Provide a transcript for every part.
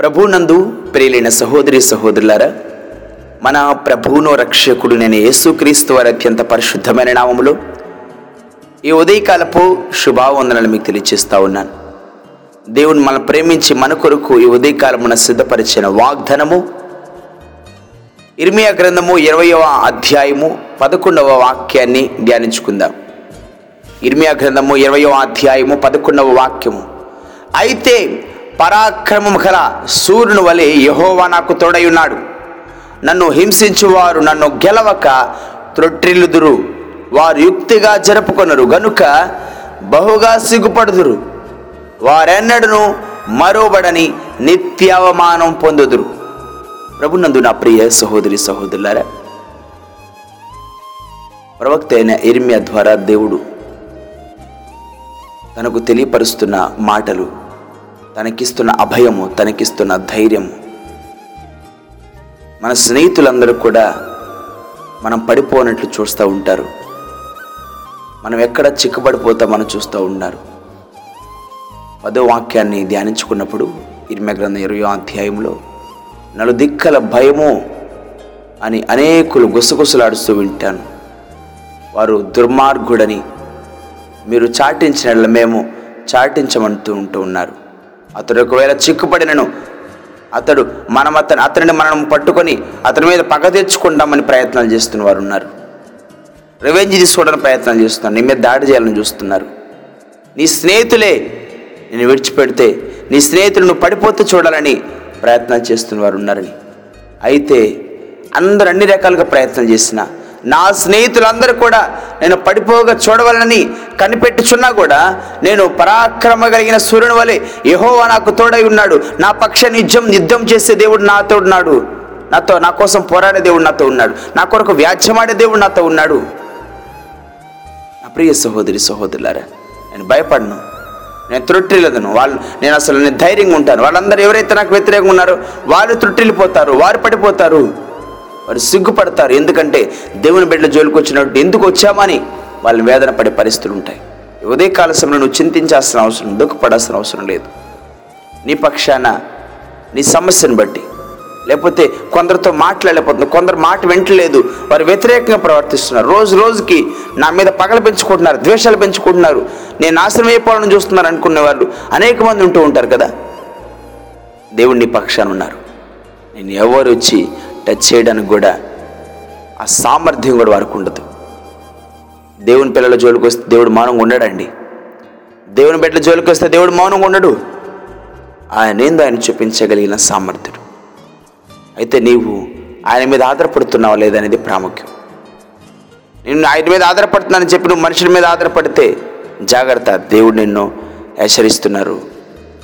ప్రభునందు ప్రియులైన సహోదరి సహోదరులారా మన ప్రభువును రక్షకుడు నేను యేసుక్రీస్తు వారి అత్యంత పరిశుద్ధమైన నామములో ఈ ఉదయకాలపు శుభావందనలు మీకు తెలియచేస్తూ ఉన్నాను. దేవుని మనం ప్రేమించి మన కొరకు ఈ ఉదయకాలమున సిద్ధపరిచిన వాగ్దనము ఇర్మియా గ్రంథము ఇరవయవ అధ్యాయము పదకొండవ వాక్యాన్ని ధ్యానించుకుందాం. ఇర్మియా గ్రంథము ఇరవయవ అధ్యాయము పదకొండవ వాక్యము. అయితే పరాక్రమం గల సూర్యుని వలె యహోవా నాకు తోడయున్నాడు. నన్ను హింసించువారు నన్ను గెలవక త్రొట్టిల్లుదురు. వారు యుక్తిగా జరుపుకొనరు గనుక బహుగా సిగ్గుపడుదురు. వారెన్నడను మరోబడని నిత్యావమానం పొందుదురు. ప్రభునందు నా ప్రియ సహోదరి సహోదరులారా ప్రవక్త అయిన ఇర్మియా ద్వారా దేవుడు తనకు తెలియపరుస్తున్న మాటలు తనకిస్తున్న అభయము తనకిస్తున్న ధైర్యము. మన స్నేహితులందరూ కూడా మనం పడిపోనట్లు చూస్తూ ఉంటారు. మనం ఎక్కడ చిక్కుపడిపోతామని చూస్తూ ఉన్నారు. పదో వాక్యాన్ని ధ్యానించుకున్నప్పుడు ఇరిమ గ్రంథం ఇరవై అధ్యాయంలో నలుదిక్కల భయము అని అనేకులు గుసగుసలాడుస్తూ వింటాను. వారు దుర్మార్గుడని మీరు చాటించిన మేము చాటించమంటూ ఉంటూ ఉన్నారు. అతడు ఒకవేళ చిక్కుపడినను అతడు మనం అతను అతనిని మనం పట్టుకొని అతని మీద పగ తెచ్చుకుంటామని ప్రయత్నాలు చేస్తున్న వారు ఉన్నారు రివెంజ్ తీసుకోవడానికి ప్రయత్నాలు చేస్తున్నారు. నీ మీద దాడి చేయాలని చూస్తున్నారు. నీ స్నేహితులే నేను విడిచిపెడితే నీ స్నేహితులు నువ్వు పడిపోతే చూడాలని ప్రయత్నాలు చేస్తున్న వారు ఉన్నారని అయితే అందరు అన్ని రకాలుగా ప్రయత్నం చేసిన నా స్నేహితులందరూ కూడా నేను పడిపోగా చూడవాలని కనిపెట్టుచున్నా కూడా నేను పరాక్రమ కలిగిన సూర్యుని వలె యహోవా నాకు తోడై ఉన్నాడు. నా పక్ష నిజం యుద్ధం చేసే దేవుడు నాతో ఉన్నాడు. నాతో నా కోసం పోరాడే దేవుడు నాతో ఉన్నాడు. నా కొరకు వ్యాధ్యమాడే దేవుడు నాతో ఉన్నాడు. నా ప్రియ సహోదరి సహోదరులారా నేను భయపడను. నేను త్రుట్టిల్లదను. వాళ్ళు నేను అసలు నేను ధైర్యంగా ఉంటాను. వాళ్ళందరూ ఎవరైతే నాకు వ్యతిరేకంగా ఉన్నారో వాళ్ళు త్రుట్టిల్లిపోతారు. వారు పడిపోతారు. వారు సిగ్గుపడతారు. ఎందుకంటే దేవుని బిడ్డ జోలికి వచ్చినట్టు ఎందుకు వచ్చామని వాళ్ళు వేదన పడే పరిస్థితులు ఉంటాయి. ఉదయ కాల సమయంలో నువ్వు చింతించాల్సిన అవసరం దుఃఖపడాల్సిన అవసరం లేదు. నీ పక్షాన నీ సమస్యను బట్టి. లేకపోతే కొందరితో మాట్లాడలేకపోతుంది కొందరు మాట వింటలేదు. వారు వ్యతిరేకంగా ప్రవర్తిస్తున్నారు. రోజు రోజుకి నా మీద పగలు పెంచుకుంటున్నారు ద్వేషాలు పెంచుకుంటున్నారు. నేను నాశనం అయిపోవాలని చూస్తున్నారు అనుకునే వాళ్ళు అనేక మంది ఉంటూ ఉంటారు కదా. దేవుడిని పక్షాన ఉన్నారు. నేను ఎవరు వచ్చి టచ్ చేయడానికి కూడా ఆ సామర్థ్యం కూడా వారికి ఉండదు. దేవుని పిల్లల జోలికి వస్తే దేవుడు మౌనంగా ఉండడండి. దేవుని బిడ్డల జోలికి వస్తే దేవుడు మౌనంగా ఉండడు. ఆయన ఏందో ఆయన చూపించగలిగిన సామర్థ్యుడు. అయితే నీవు ఆయన మీద ఆధారపడుతున్నావా లేదనేది ప్రాముఖ్యం. నేను ఆయన మీద ఆధారపడుతున్నానని చెప్పి నువ్వు మనుషుల మీద ఆధారపడితే జాగ్రత్త దేవుడు నిన్ను హెచ్చరిస్తున్నారు.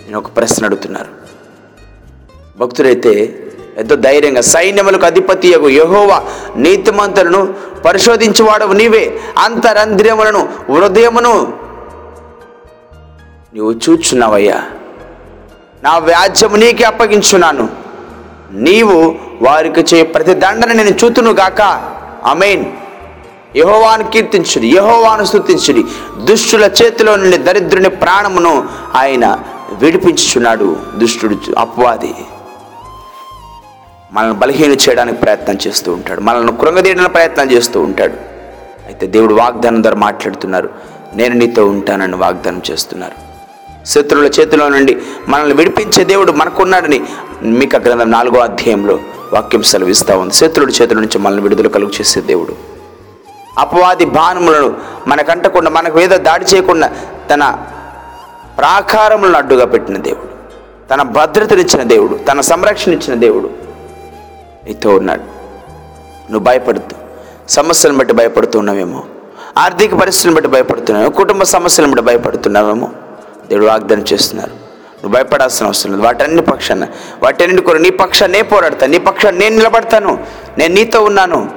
నేను ఒక ప్రశ్న అడుగుతున్నారు. భక్తుడైతే ఎంతో ధైర్యంగా సైన్యములకు అధిపతి యగు యహోవా నీతిమంతులను పరిశోధించువాడవు నీవే. అంతరంధ్రియములను హృదయమును నీవు చూచున్నావయ్యా. నా వ్యాజ్యము నీకే అప్పగించున్నాను. నీవు వారికి చే ప్రతి దండన నేను చూతును గాక. అమెయిన్ యహోవాను కీర్తించుడి యహోవాను స్థుతించుడి దుష్టుల చేతిలో నుండి దరిద్రుని ప్రాణమును ఆయన విడిపించుచున్నాడు. దుష్టుడు అపవాది. మనల్ని బలహీన చేయడానికి ప్రయత్నం చేస్తూ ఉంటాడు. మనల్ని కృంగదీయడానికి ప్రయత్నం చేస్తూ ఉంటాడు. అయితే దేవుడు వాగ్దానం ద్వారా మాట్లాడుతున్నారు నేను నీతో ఉంటానని వాగ్దానం చేస్తున్నారు. శత్రువుల చేతిలో నుండి మనల్ని విడిపించే దేవుడు మనకున్నాడని మీక గ్రంథం నాలుగో అధ్యాయంలో వాక్యం సెలవిస్తూ ఉంది. శత్రుడి చేతుల నుంచి మనల్ని విడుదల కలుగు చేసే దేవుడు. అపవాది బాణములను మనకంటకుండా మనకు ఏదో దాడి చేయకుండా తన ప్రాకారములను అడ్డుగా పెట్టిన దేవుడు. తన భద్రతనిచ్చిన దేవుడు తన సంరక్షణ ఇచ్చిన దేవుడు. నీతో ఉన్నాడు. నువ్వు భయపడుతూ సమస్యలను బట్టి భయపడుతున్నావేమో. ఆర్థిక పరిస్థితులను బట్టి భయపడుతున్నావు కుటుంబ సమస్యలను బట్టి భయపడుతున్నావేమో. దేవుడు వాగ్దానం చేస్తున్నారు. నువ్వు భయపడాల్సిన అవసరం లేదు. వాటన్ని పక్షాన వాటన్నిటి కొరకు నీ పక్షాన్ని నే పోరాడతాను. నీ పక్షాన్ని నేను నిలబడతాను. నేను నీతో ఉన్నాను.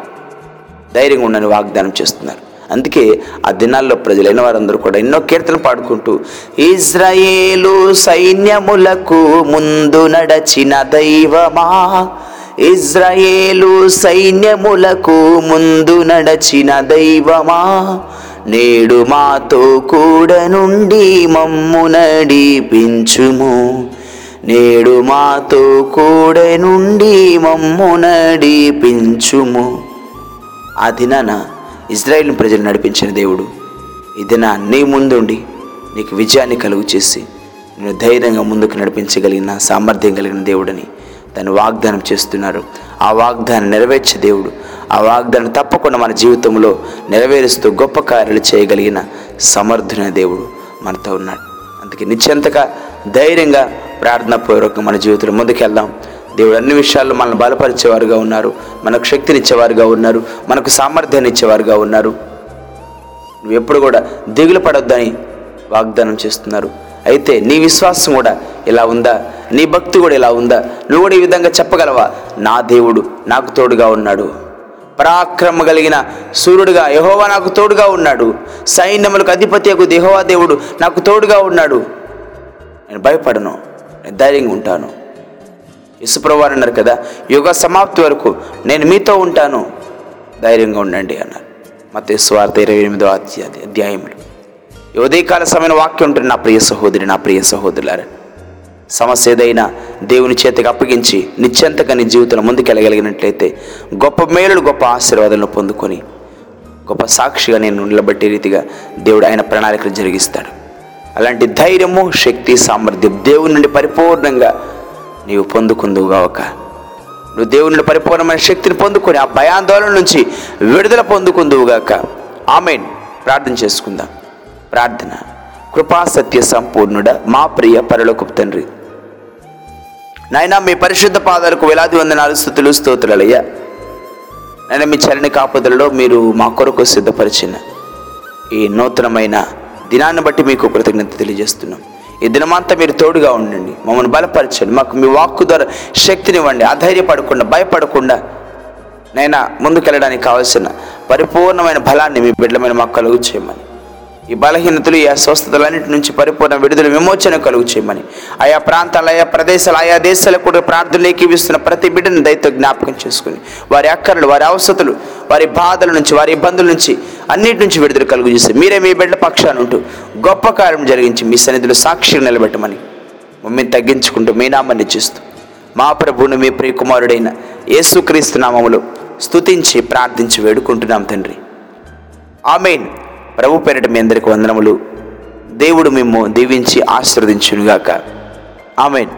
ధైర్యంగా ఉండని వాగ్దానం చేస్తున్నారు. అందుకే ఆ దినాల్లో ప్రజలైన వారందరూ కూడా ఎన్నో కీర్తనలు పాడుకుంటూ ఇజ్రాయేలు సైన్యములకు ముందు నడచిన దైవమా? ఇజ్రాయేలు సైన్యములకు ముందు నడచిన దైవమా? నేడు మాతో కూడా నుండి మమ్ము నడిపించుము. నేడు మాతో కూడా నుండి మమ్ము నడిపించుము. ఆ దినాన ఇజ్రాయిల్ ప్రజలు నడిపించిన దేవుడు ఈ నా నీ ముందుండి నీకు విజయాన్ని కలుగు చేసి నేను ధైర్యంగా ముందుకు నడిపించగలిగిన సామర్థ్యం కలిగిన దేవుడని దాన్ని వాగ్దానం చేస్తున్నారు. ఆ వాగ్దానం నెరవేర్చే దేవుడు. ఆ వాగ్దానం తప్పకుండా మన జీవితంలో నెరవేరుస్తూ గొప్ప కార్యాలు చేయగలిగిన సమర్థున దేవుడు మనతో ఉన్నాడు. అందుకే నిశ్చంతగా ధైర్యంగా ప్రార్థనాపూర్వకంగా మన జీవితంలో ముందుకెళ్దాం. దేవుడు అన్ని విషయాల్లో మనల్ని బలపరిచేవారుగా ఉన్నారు. మనకు శక్తినిచ్చేవారుగా ఉన్నారు. మనకు సామర్థ్యాన్ని ఇచ్చేవారుగా ఉన్నారు. నువ్వు ఎప్పుడు కూడా దిగులు పడొద్దని వాగ్దానం చేస్తున్నారు. అయితే నీ విశ్వాసం కూడా ఇలా ఉందా? నీ భక్తి కూడా ఇలా ఉందా? నువ్వు కూడా ఈ విధంగా చెప్పగలవా? నా దేవుడు నాకు తోడుగా ఉన్నాడు. పరాక్రమ కలిగిన సూర్యుడుగా యహోవా నాకు తోడుగా ఉన్నాడు. సైన్యములకు అధిపత్యకు దేహోవా దేవుడు నాకు తోడుగా ఉన్నాడు. నేను భయపడను నేను ధైర్యంగా ఉంటాను. యశుప్రవారు అన్నారు కదా యుగ సమాప్తి వరకు నేను మీతో ఉంటాను. ధైర్యంగా ఉండండి అన్నారు. మత స్వార్థ ఇరవై ఎనిమిదో అధ్యాయ అధ్యాయములు. ఉదయకాల సమయం వాక్యం ఉంటుంది నా ప్రియ సహోదరి నా ప్రియ సహోదరులారా సమస్య ఏదైనా దేవుని చేతికి అప్పగించి నిత్యంతగా నీ జీవితంలో ముందుకెళ్ళగలిగినట్లయితే గొప్ప మేలుడు గొప్ప ఆశీర్వాదాలను పొందుకొని గొప్ప సాక్షిగా నేను నిలబట్టే రీతిగా దేవుడు ఆయన ప్రణాళికలు జరిగిస్తాడు. అలాంటి ధైర్యము శక్తి సామర్థ్యం దేవుని నుండి పరిపూర్ణంగా నీవు పొందుకుందువుగాక నువ్వు దేవుని నుండి పరిపూర్ణమైన శక్తిని పొందుకొని ఆ భయాందోళన నుంచి విడుదల పొందుకుందువుగాక ఆమెన్. ప్రార్థన చేసుకుందాం. ప్రార్థన. కృపా సత్య సంపూర్ణుడ మా ప్రియ పరలోకపు తండ్రి. నాయనా మీ పరిశుద్ధ పాదాలకు వేలాది వందనాలు స్థుతులు స్తోత్రాలయ్యా. నేను మీ చరణి కాపుదలలో మీరు మా కొరకు సిద్ధపరిచిన ఈ నూతనమైన దినాన్ని బట్టి మీకు కృతజ్ఞత తెలియజేస్తున్నాం. ఈ దినమంతా మీరు తోడుగా ఉండండి మమ్మల్ని బలపరచండి మాకు మీ వాక్కు ద్వారా శక్తినివ్వండి అధైర్యపడకుండా భయపడకుండా నైనా ముందుకెళ్ళడానికి కావలసిన పరిపూర్ణమైన బలాన్ని మీ బిడ్డలమైన మాకు కలుగు చేయమని ఈ బలహీనతలు ఈ అస్వస్థతలన్నిటి నుంచి పరిపూర్ణ విడుదల విమోచన కలుగు చేయమని. ఆయా ప్రాంతాలు ఆయా ప్రదేశాలు ఆయా దేశాలకు కూడా ప్రార్థనలు ఏకీవిస్తున్న ప్రతి బిడ్డను దయతో జ్ఞాపకం చేసుకుని వారి అక్కర్లు వారి అవసతులు వారి బాధల నుంచి వారి ఇబ్బందుల నుంచి అన్నిటి నుంచి విడుదల కలుగు చేసి మీరే మీ బిడ్డ పక్షాన్ని ఉంటూ గొప్ప కార్యం జరిగించి మీ సన్నిధిలో సాక్షిగా నిలబెట్టమని మమ్మల్ని తగ్గించుకుంటూ మీ నామాన్ని చేస్తూ మా ప్రభువును మీ ప్రియకుమారుడైన యేసుక్రీస్తు నామములో స్తుతించి ప్రార్థించి వేడుకుంటున్నాం తండ్రి. ఆమెన్. ప్రభు పేరిట మీ అందరికి వందనములు. దేవుడు మేము దీవించి ఆశీర్వదించునుగాక. ఆమెన్.